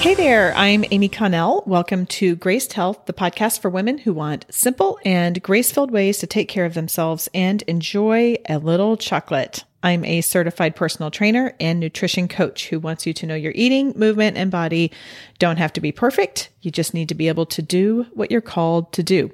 Hey there, I'm Amy Connell. Welcome to Graced Health, the podcast for women who want simple and grace filled ways to take care of themselves and enjoy a little chocolate. I'm a certified personal trainer and nutrition coach who wants you to know your eating, movement, and body don't have to be perfect. You just need to be able to do what you're called to do.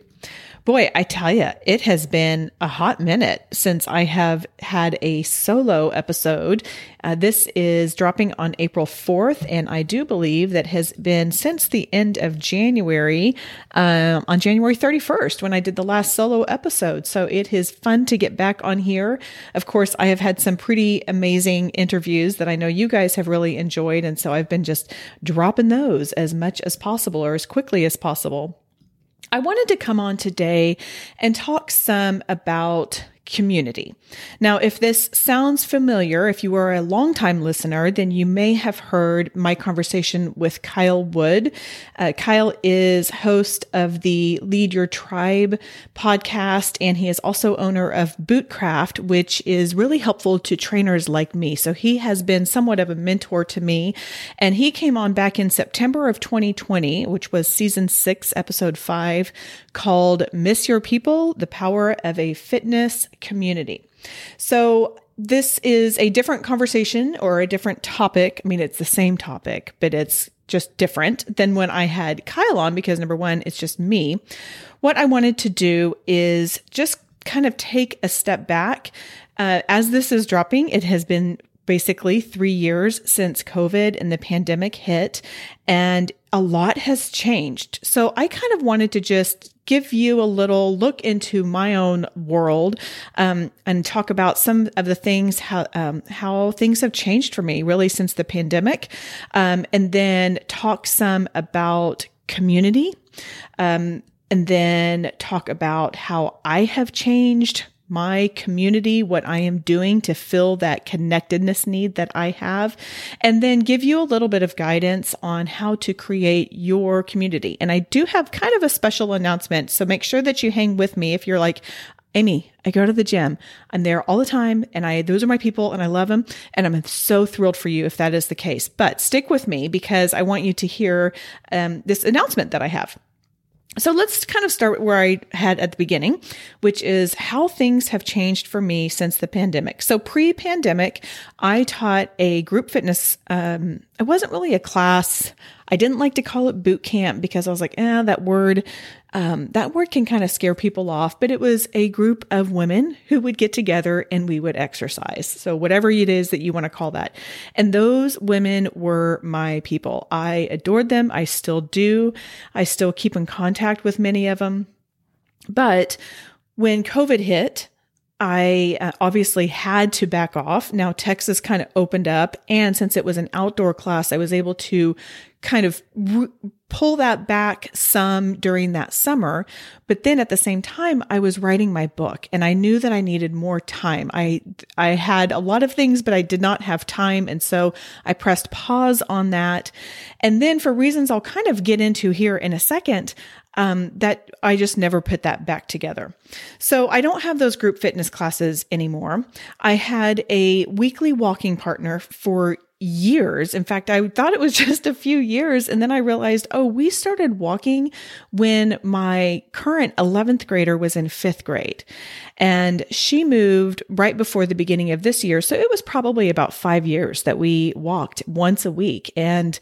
Boy, I tell you, it has been a hot minute since I have had a solo episode. Uh, this is dropping on April 4th, and I do believe that has been since the end of January, uh, on January 31st, when I did the last solo episode. So it is fun to get back on here. Of course, I have had some pretty amazing interviews that I know you guys have really enjoyed, and so I've been just dropping those as much as possible or as quickly as possible. I wanted to come on today and talk some about community. Now, if this sounds familiar, if you are a longtime listener, then you may have heard my conversation with Kyle Wood. Uh, Kyle is host of the Lead Your Tribe podcast, and he is also owner of Bootcraft, which is really helpful to trainers like me. So he has been somewhat of a mentor to me, and he came on back in September of 2020, which was season six, episode five, called Miss Your People, the Power of a Fitness Community. So this is a different conversation or a different topic. I mean, it's the same topic, but it's just different than when I had Kyle on because number one, it's just me. What I wanted to do is just kind of take a step back. Uh, as this is dropping, it has been basically three years since COVID and the pandemic hit, and a lot has changed. So I kind of wanted to just give you a little look into my own world um, and talk about some of the things how um, how things have changed for me really since the pandemic, um, and then talk some about community, um, and then talk about how I have changed my community, what I am doing to fill that connectedness need that I have, and then give you a little bit of guidance on how to create your community. And I do have kind of a special announcement. So make sure that you hang with me if you're like, Amy, I go to the gym. I'm there all the time and I those are my people and I love them and I'm so thrilled for you if that is the case. But stick with me because I want you to hear um, this announcement that I have. So let's kind of start where I had at the beginning, which is how things have changed for me since the pandemic. So pre pandemic, I taught a group fitness. Um, it wasn't really a class. I didn't like to call it boot camp because I was like, eh, that word, um, that word can kind of scare people off. But it was a group of women who would get together and we would exercise. So whatever it is that you want to call that. And those women were my people. I adored them. I still do. I still keep in contact with many of them. But when COVID hit, I uh, obviously had to back off. Now Texas kind of opened up. And since it was an outdoor class, I was able to kind of pull that back some during that summer. But then at the same time, I was writing my book and I knew that I needed more time. I, I had a lot of things, but I did not have time. And so I pressed pause on that. And then for reasons I'll kind of get into here in a second, um, that I just never put that back together. So I don't have those group fitness classes anymore. I had a weekly walking partner for years. In fact, I thought it was just a few years. And then I realized, oh, we started walking when my current 11th grader was in fifth grade. And she moved right before the beginning of this year. So it was probably about five years that we walked once a week. And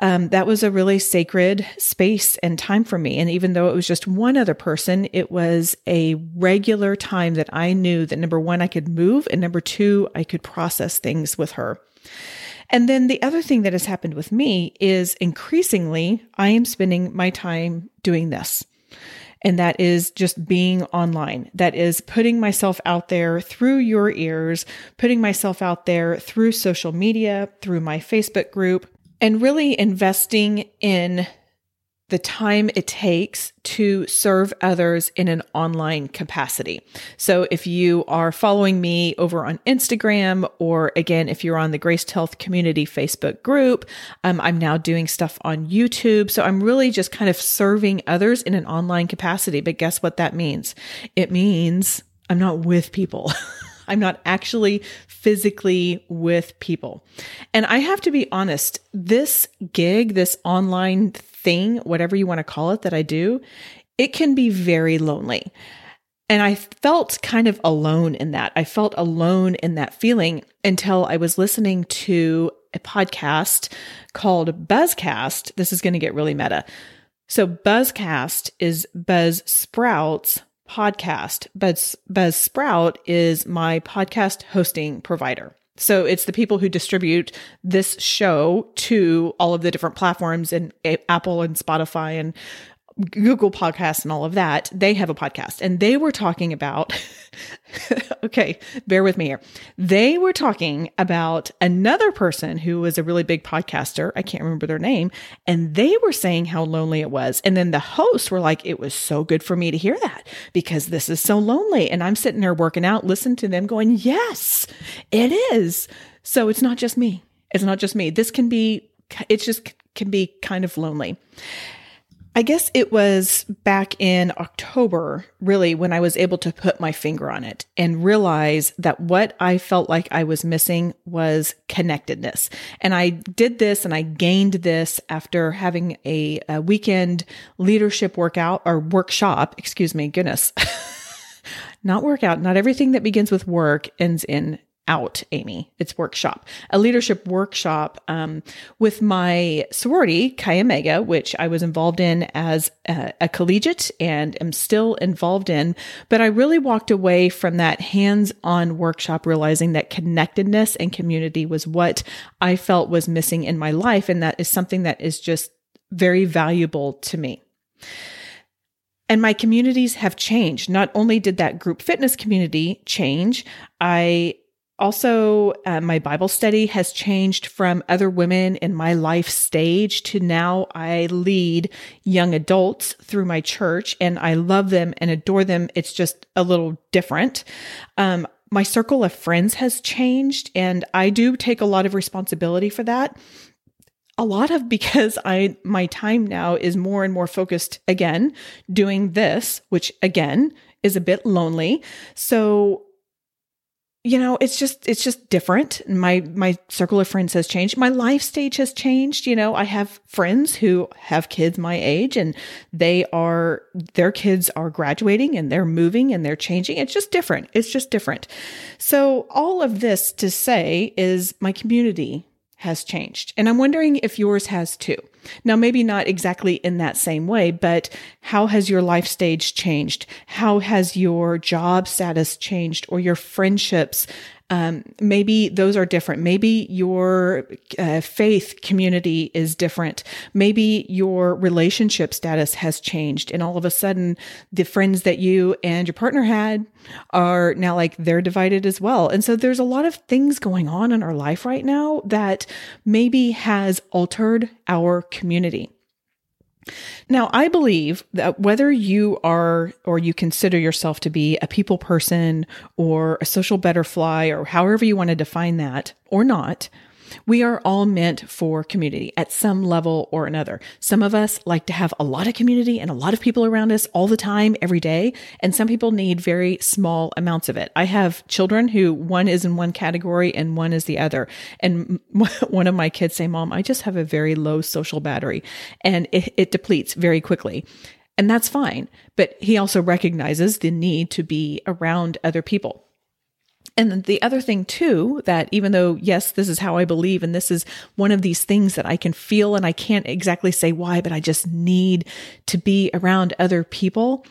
um, that was a really sacred space and time for me. And even though it was just one other person, it was a regular time that I knew that number one, I could move, and number two, I could process things with her. And then the other thing that has happened with me is increasingly I am spending my time doing this. And that is just being online. That is putting myself out there through your ears, putting myself out there through social media, through my Facebook group, and really investing in the time it takes to serve others in an online capacity. So if you are following me over on Instagram, or again, if you're on the Graced Health Community Facebook group, um, I'm now doing stuff on YouTube. So I'm really just kind of serving others in an online capacity. But guess what that means? It means I'm not with people. I'm not actually physically with people. And I have to be honest, this gig, this online thing, whatever you want to call it that I do, it can be very lonely. And I felt kind of alone in that. I felt alone in that feeling until I was listening to a podcast called Buzzcast. This is going to get really meta. So Buzzcast is Buzzsprout's podcast. Buzz, Buzzsprout is my podcast hosting provider. So it's the people who distribute this show to all of the different platforms and eh, Apple and Spotify and Google Podcasts and all of that, they have a podcast and they were talking about, okay, bear with me here. They were talking about another person who was a really big podcaster. I can't remember their name. And they were saying how lonely it was. And then the hosts were like, it was so good for me to hear that because this is so lonely. And I'm sitting there working out, listening to them going, yes, it is. So it's not just me. It's not just me. This can be, it's just can be kind of lonely. I guess it was back in October, really, when I was able to put my finger on it and realize that what I felt like I was missing was connectedness. And I did this and I gained this after having a, a weekend leadership workout or workshop, excuse me, goodness. not workout, not everything that begins with work ends in out, Amy. It's workshop, a leadership workshop um, with my sorority, Chi Omega, which I was involved in as a, a, collegiate and am still involved in. But I really walked away from that hands on workshop realizing that connectedness and community was what I felt was missing in my life. And that is something that is just very valuable to me. And my communities have changed. Not only did that group fitness community change, I also, uh, my Bible study has changed from other women in my life stage to now I lead young adults through my church and I love them and adore them. It's just a little different. Um, my circle of friends has changed and I do take a lot of responsibility for that. A lot of because I, my time now is more and more focused again doing this, which again is a bit lonely. So you know it's just it's just different. My my circle of friends has changed. My life stage has changed. You know i have friends who have kids my age and they are their kids are graduating and they're moving and they're changing. It's just different. It's just different. So all of this to say is my community has changed. And i'm wondering if yours has too now, maybe not exactly in that same way, but how has your life stage changed? How has your job status changed or your friendships? Um, maybe those are different. Maybe your uh, faith community is different. Maybe your relationship status has changed. And all of a sudden, the friends that you and your partner had are now like they're divided as well. And so there's a lot of things going on in our life right now that maybe has altered our community. Now, I believe that whether you are or you consider yourself to be a people person or a social butterfly or however you want to define that or not, we are all meant for community at some level or another. Some of us like to have a lot of community and a lot of people around us all the time, every day. And some people need very small amounts of it. I have children who one is in one category and one is the other. And one of my kids say, Mom, I just have a very low social battery and it, it depletes very quickly. And that's fine. But he also recognizes the need to be around other people. And the other thing too, that even though, yes, this is how I believe, and this is one of these things that I can feel and I can't exactly say why, but I just need to be around other people.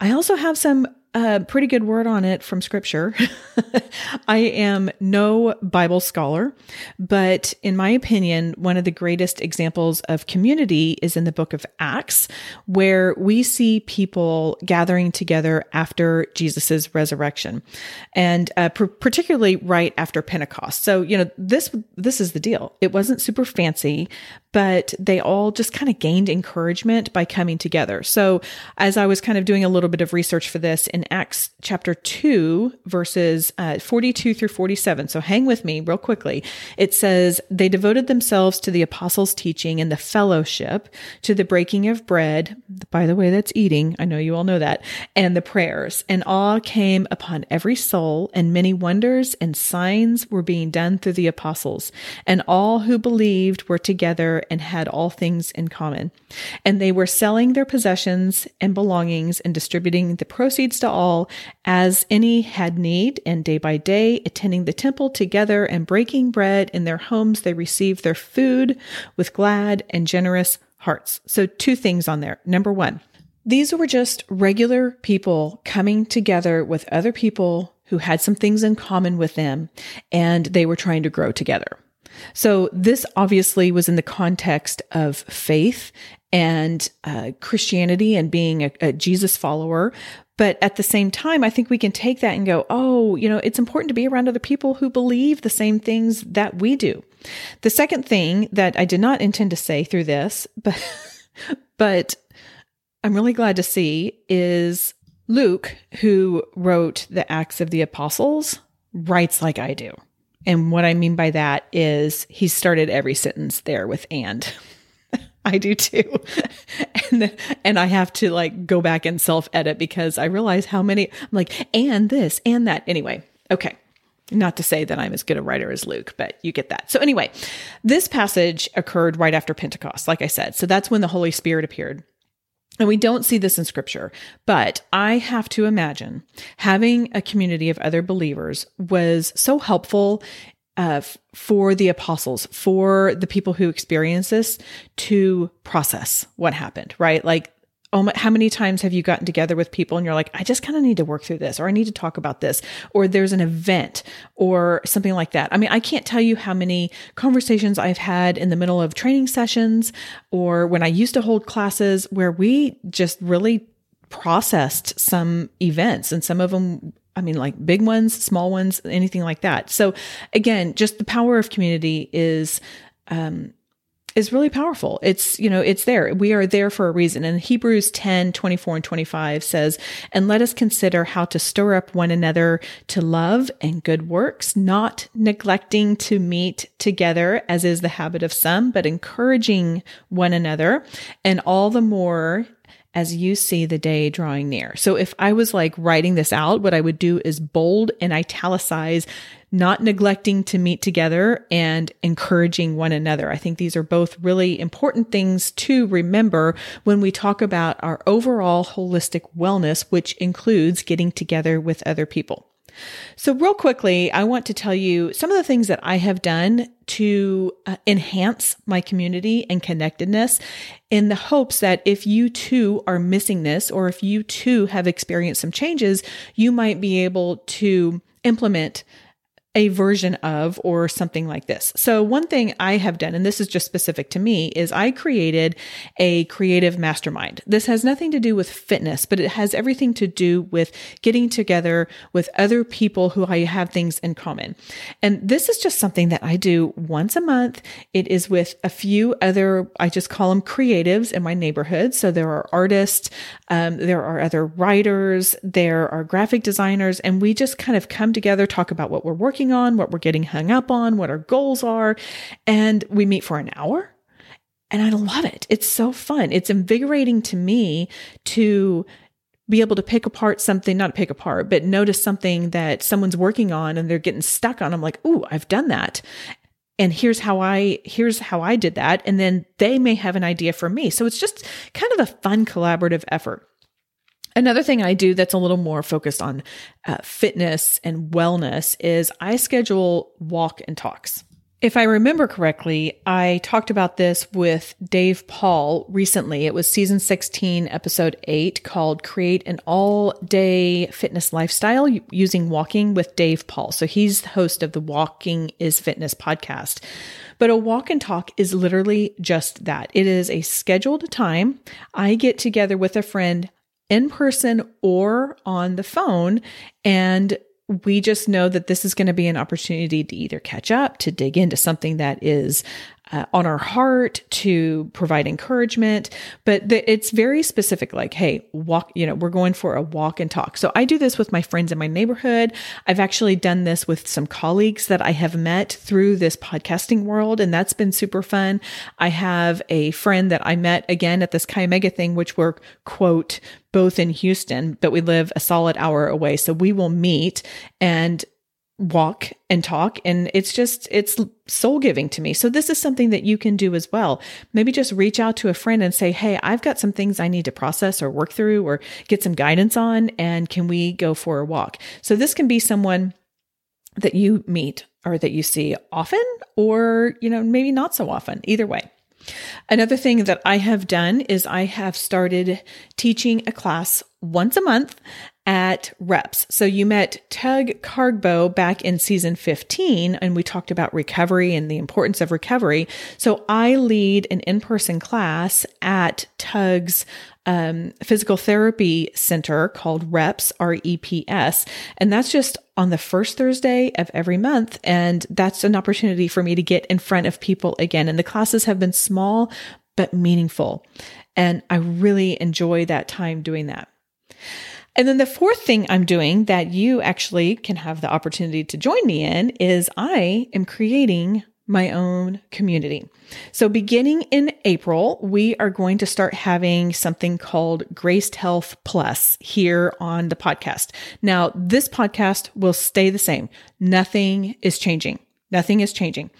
I also have some a pretty good word on it from scripture. I am no Bible scholar, but in my opinion, one of the greatest examples of community is in the book of Acts, where we see people gathering together after Jesus's resurrection and uh, pr- particularly right after Pentecost. So, you know, this, this is the deal. It wasn't super fancy, but they all just kind of gained encouragement by coming together. So as I was kind of doing a little bit of research for this in Acts chapter 2, verses uh, 42 through 47. So hang with me real quickly. It says, They devoted themselves to the apostles' teaching and the fellowship, to the breaking of bread. By the way, that's eating. I know you all know that. And the prayers. And awe came upon every soul, and many wonders and signs were being done through the apostles. And all who believed were together and had all things in common. And they were selling their possessions and belongings and distributing the proceeds to all as any had need. And day by day, attending the temple together and breaking bread in their homes, they received their food with glad and generous hearts. So, two things on there. Number one, these were just regular people coming together with other people who had some things in common with them and they were trying to grow together. So, this obviously was in the context of faith and uh, Christianity and being a, a Jesus follower. But at the same time, I think we can take that and go, oh, you know, it's important to be around other people who believe the same things that we do. The second thing that I did not intend to say through this, but, but I'm really glad to see is Luke, who wrote the Acts of the Apostles, writes like I do. And what I mean by that is he started every sentence there with and. I do too. and then, and I have to like go back and self edit because I realize how many I'm like and this and that. Anyway, okay. Not to say that I'm as good a writer as Luke, but you get that. So anyway, this passage occurred right after Pentecost, like I said. So that's when the Holy Spirit appeared. And we don't see this in scripture, but I have to imagine having a community of other believers was so helpful uh, for the apostles, for the people who experience this to process what happened, right? Like, oh, my, how many times have you gotten together with people and you're like, I just kind of need to work through this, or I need to talk about this, or there's an event or something like that. I mean, I can't tell you how many conversations I've had in the middle of training sessions or when I used to hold classes where we just really processed some events and some of them I mean, like big ones, small ones, anything like that. So again, just the power of community is, um, is really powerful. It's, you know, it's there. We are there for a reason. And Hebrews 10, 24 and 25 says, and let us consider how to stir up one another to love and good works, not neglecting to meet together as is the habit of some, but encouraging one another and all the more as you see the day drawing near. So if I was like writing this out, what I would do is bold and italicize, not neglecting to meet together and encouraging one another. I think these are both really important things to remember when we talk about our overall holistic wellness, which includes getting together with other people. So, real quickly, I want to tell you some of the things that I have done to uh, enhance my community and connectedness in the hopes that if you too are missing this or if you too have experienced some changes, you might be able to implement a version of or something like this. So one thing I have done, and this is just specific to me, is I created a creative mastermind. This has nothing to do with fitness, but it has everything to do with getting together with other people who I have things in common. And this is just something that I do once a month. It is with a few other, I just call them creatives in my neighborhood. So there are artists, um, there are other writers, there are graphic designers, and we just kind of come together, talk about what we're working on, what we're getting hung up on, what our goals are. And we meet for an hour. And I love it. It's so fun. It's invigorating to me to be able to pick apart something, not pick apart, but notice something that someone's working on and they're getting stuck on. I'm like, ooh, I've done that. And here's how I, here's how I did that. And then they may have an idea for me. So it's just kind of a fun collaborative effort. Another thing I do that's a little more focused on uh, fitness and wellness is I schedule walk and talks. If I remember correctly, I talked about this with Dave Paul recently. It was season 16, episode 8, called Create an All Day Fitness Lifestyle using walking with Dave Paul. So he's the host of the Walking is Fitness podcast. But a walk and talk is literally just that. It is a scheduled time. I get together with a friend in person or on the phone. And we just know that this is going to be an opportunity to either catch up, to dig into something that is uh, on our heart to provide encouragement. But the, it's very specific, like, hey, walk, you know, we're going for a walk and talk. So I do this with my friends in my neighborhood. I've actually done this with some colleagues that I have met through this podcasting world, and that's been super fun. I have a friend that I met again at this Chi Omega thing, which we're, quote, both in Houston, but we live a solid hour away. So we will meet and walk and talk and it's just it's soul giving to me. So this is something that you can do as well. Maybe just reach out to a friend and say hey i've got some things i need to process or work through or get some guidance on and can we go for a walk? So this can be someone that you meet or that you see often or you know maybe not so often either way. Another thing that I have done is I have started teaching a class once a month at reps. So you met Tug Cargbo back in season 15 and we talked about recovery and the importance of recovery. So I lead an in-person class at Tug's um, physical therapy center called REPS, R E P S. And that's just on the first Thursday of every month. And that's an opportunity for me to get in front of people again. And the classes have been small, but meaningful. And I really enjoy that time doing that. And then the fourth thing I'm doing that you actually can have the opportunity to join me in is I am creating my own community. So beginning in April, we are going to start having something called Graced Health Plus here on the podcast. Now, this podcast will stay the same. Nothing is changing. Nothing is changing.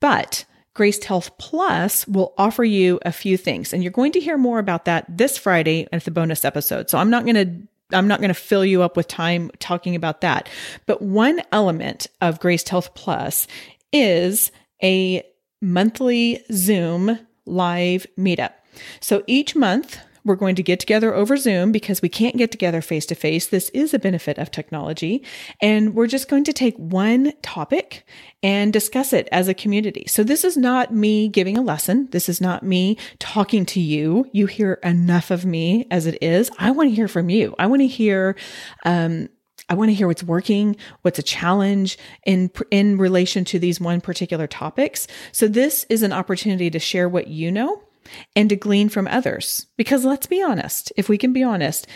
But Graced Health Plus will offer you a few things, and you're going to hear more about that this Friday at the bonus episode. So I'm not going to I'm not going to fill you up with time talking about that. But one element of Graced Health Plus is a monthly Zoom live meetup. So each month, we're going to get together over Zoom because we can't get together face to face. This is a benefit of technology. And we're just going to take one topic and discuss it as a community. So this is not me giving a lesson. This is not me talking to you. You hear enough of me as it is. I want to hear from you. I want to hear, um, I want to hear what's working, what's a challenge in in relation to these one particular topics. So this is an opportunity to share what you know and to glean from others. Because let's be honest, if we can be honest,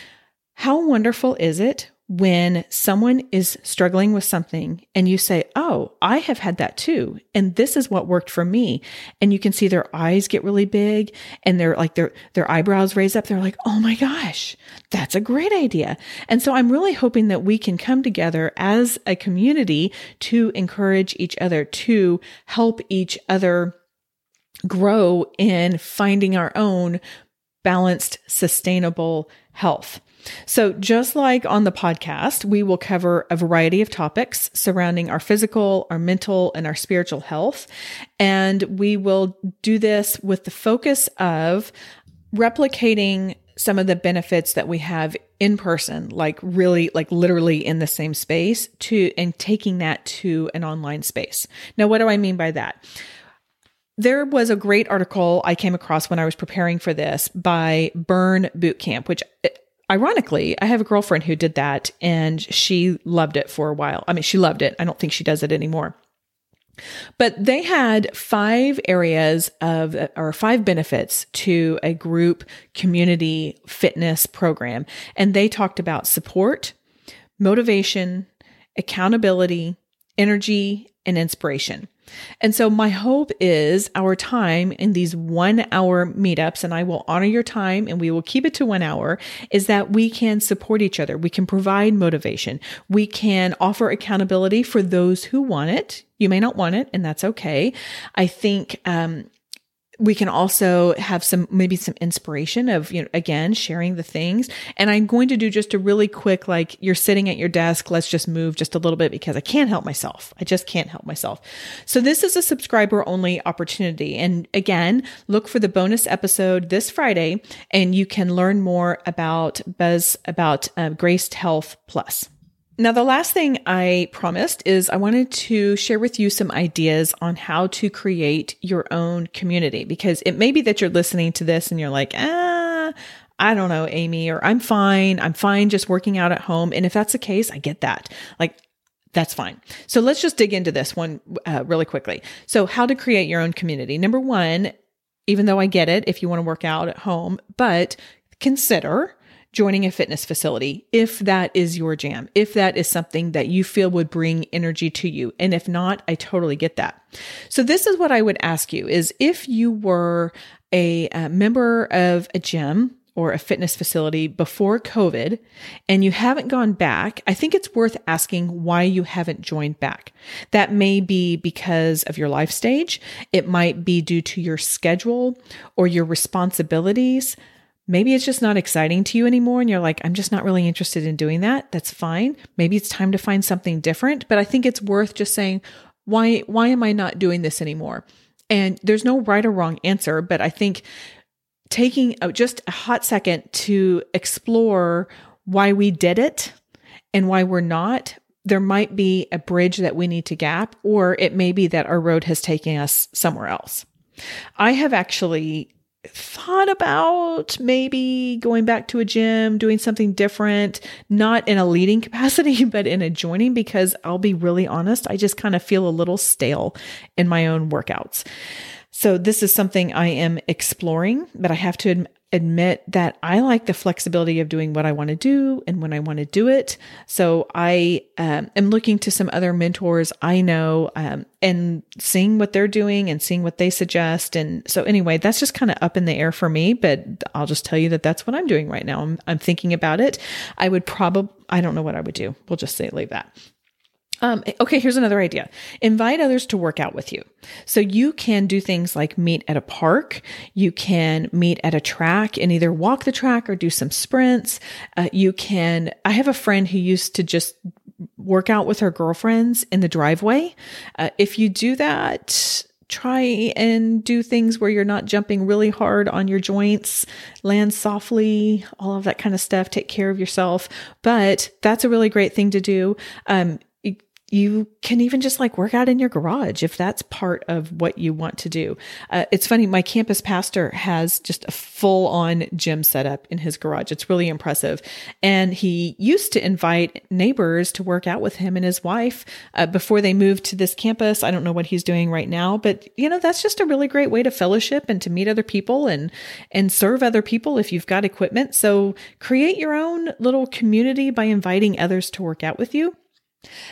how wonderful is it when someone is struggling with something and you say, Oh, I have had that too. And this is what worked for me. And you can see their eyes get really big and they're like their, their eyebrows raise up. They're like, Oh my gosh, that's a great idea. And so I'm really hoping that we can come together as a community to encourage each other, to help each other grow in finding our own balanced, sustainable health. So, just like on the podcast, we will cover a variety of topics surrounding our physical, our mental, and our spiritual health. And we will do this with the focus of replicating some of the benefits that we have in person, like really, like literally in the same space, to and taking that to an online space. Now, what do I mean by that? There was a great article I came across when I was preparing for this by Burn Bootcamp, which eh, ironically, I have a girlfriend who did that and she loved it for a while. I mean, she loved it. I don't think she does it anymore. But they had five areas of, or five benefits to a group community fitness program. And they talked about support, motivation, accountability, energy, and inspiration. And so my hope is our time in these one hour meetups, and I will honor your time and we will keep it to one hour, is that we can support each other. We can provide motivation. We can offer accountability for those who want it. You may not want it, and that's okay. I think, um, we can also have some maybe some inspiration of you know again sharing the things. And i'm going to do just a really quick like you're sitting at your desk. Let's just move just a little bit because i can't help myself. I just can't help myself. So this is a subscriber only opportunity. And again look for the bonus episode this friday and you can learn more about buzz about uh, graced health plus now, the last thing I promised is I wanted to share with you some ideas on how to create your own community because it may be that you're listening to this and you're like, ah, I don't know, Amy, or I'm fine. I'm fine just working out at home. And if that's the case, I get that. Like, that's fine. So let's just dig into this one uh, really quickly. So, how to create your own community. Number one, even though I get it if you want to work out at home, but consider joining a fitness facility if that is your jam, if that is something that you feel would bring energy to you. And if not, I totally get that. So this is what I would ask you is if you were a, a member of a gym or a fitness facility before COVID and you haven't gone back, I think it's worth asking why you haven't joined back. That may be because of your life stage. It might be due to your schedule or your responsibilities. Maybe it's just not exciting to you anymore and you're like, I'm just not really interested in doing that. That's fine. Maybe it's time to find something different, but I think it's worth just saying, why why am I not doing this anymore? And there's no right or wrong answer, but I think taking just a hot second to explore why we did it and why we're not there might be a bridge that we need to gap, or it may be that our road has taken us somewhere else. I have actually thought about maybe going back to a gym, doing something different, not in a leading capacity, but in a joining, because I'll be really honest, I just kind of feel a little stale in my own workouts. So this is something I am exploring, but I have to admit that I like the flexibility of doing what I want to do and when I want to do it. So I um, am looking to some other mentors I know um, and seeing what they're doing and seeing what they suggest. And so anyway, that's just kind of up in the air for me, but I'll just tell you that that's what I'm doing right now. I'm, I'm thinking about it. I would probably, I don't know what I would do. We'll just say leave that. Um, okay, here's another idea. Invite others to work out with you. So you can do things like meet at a park. You can meet at a track and either walk the track or do some sprints. Uh, you can, I have a friend who used to just work out with her girlfriends in the driveway. Uh, if you do that, try and do things where you're not jumping really hard on your joints, land softly, all of that kind of stuff. Take care of yourself. But that's a really great thing to do. Um, you can even just like work out in your garage if that's part of what you want to do. Uh, it's funny, my campus pastor has just a full on gym setup in his garage. It's really impressive. And he used to invite neighbors to work out with him and his wife uh, before they moved to this campus. I don't know what he's doing right now, but you know, that's just a really great way to fellowship and to meet other people and, and serve other people if you've got equipment. So create your own little community by inviting others to work out with you.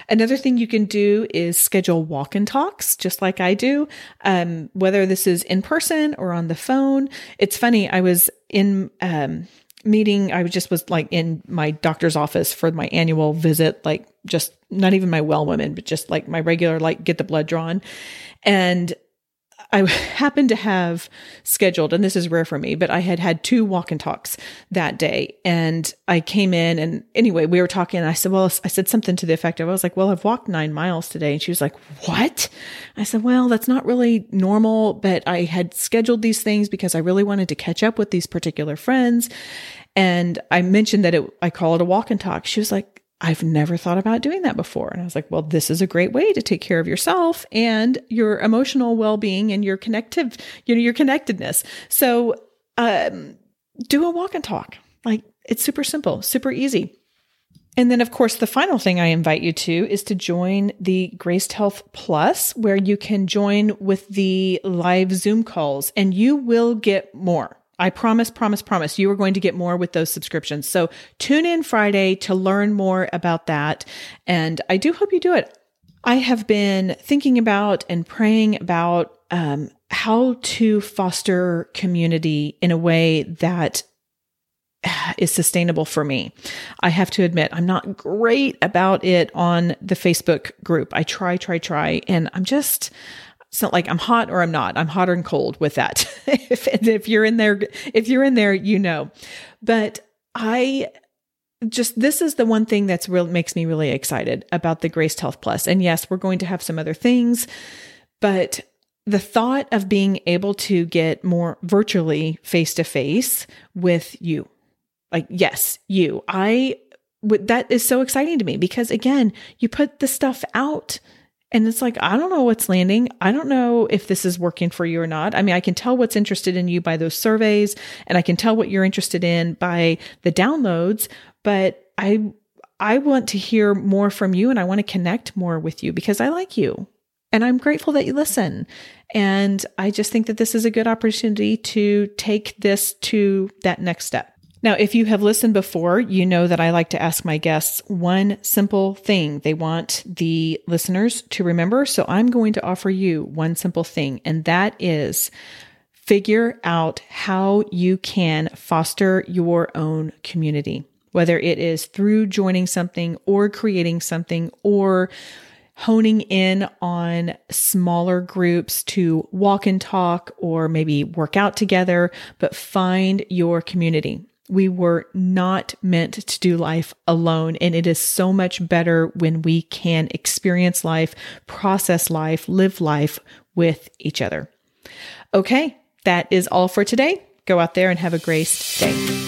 Another thing you can do is schedule walk and talks, just like I do, um, whether this is in person or on the phone. It's funny, I was in um, meeting, I just was like in my doctor's office for my annual visit, like just not even my well woman, but just like my regular, like get the blood drawn. And I happened to have scheduled, and this is rare for me, but I had had two walk and talks that day. And I came in, and anyway, we were talking. And I said, Well, I said something to the effect of, I was like, Well, I've walked nine miles today. And she was like, What? I said, Well, that's not really normal, but I had scheduled these things because I really wanted to catch up with these particular friends. And I mentioned that it, I call it a walk and talk. She was like, I've never thought about doing that before. And I was like, well, this is a great way to take care of yourself and your emotional well-being and your connective, you know, your connectedness. So, um, do a walk and talk. Like it's super simple, super easy. And then, of course, the final thing I invite you to is to join the Graced Health Plus, where you can join with the live Zoom calls and you will get more. I promise, promise, promise you are going to get more with those subscriptions. So tune in Friday to learn more about that. And I do hope you do it. I have been thinking about and praying about um, how to foster community in a way that is sustainable for me. I have to admit, I'm not great about it on the Facebook group. I try, try, try, and I'm just, not like I'm hot or I'm not. I'm hot and cold with that. if, if you're in there, if you're in there, you know. But I just this is the one thing that's real makes me really excited about the Graced Health Plus. And yes, we're going to have some other things, but the thought of being able to get more virtually face to face with you, like yes, you, I that is so exciting to me because again, you put the stuff out and it's like, I don't know what's landing. I don't know if this is working for you or not. I mean, I can tell what's interested in you by those surveys and I can tell what you're interested in by the downloads, but I I want to hear more from you and I want to connect more with you because I like you. And I'm grateful that you listen. And I just think that this is a good opportunity to take this to that next step. Now, if you have listened before, you know that I like to ask my guests one simple thing they want the listeners to remember. So I'm going to offer you one simple thing, and that is figure out how you can foster your own community, whether it is through joining something or creating something or honing in on smaller groups to walk and talk or maybe work out together, but find your community. We were not meant to do life alone. And it is so much better when we can experience life, process life, live life with each other. Okay, that is all for today. Go out there and have a great day.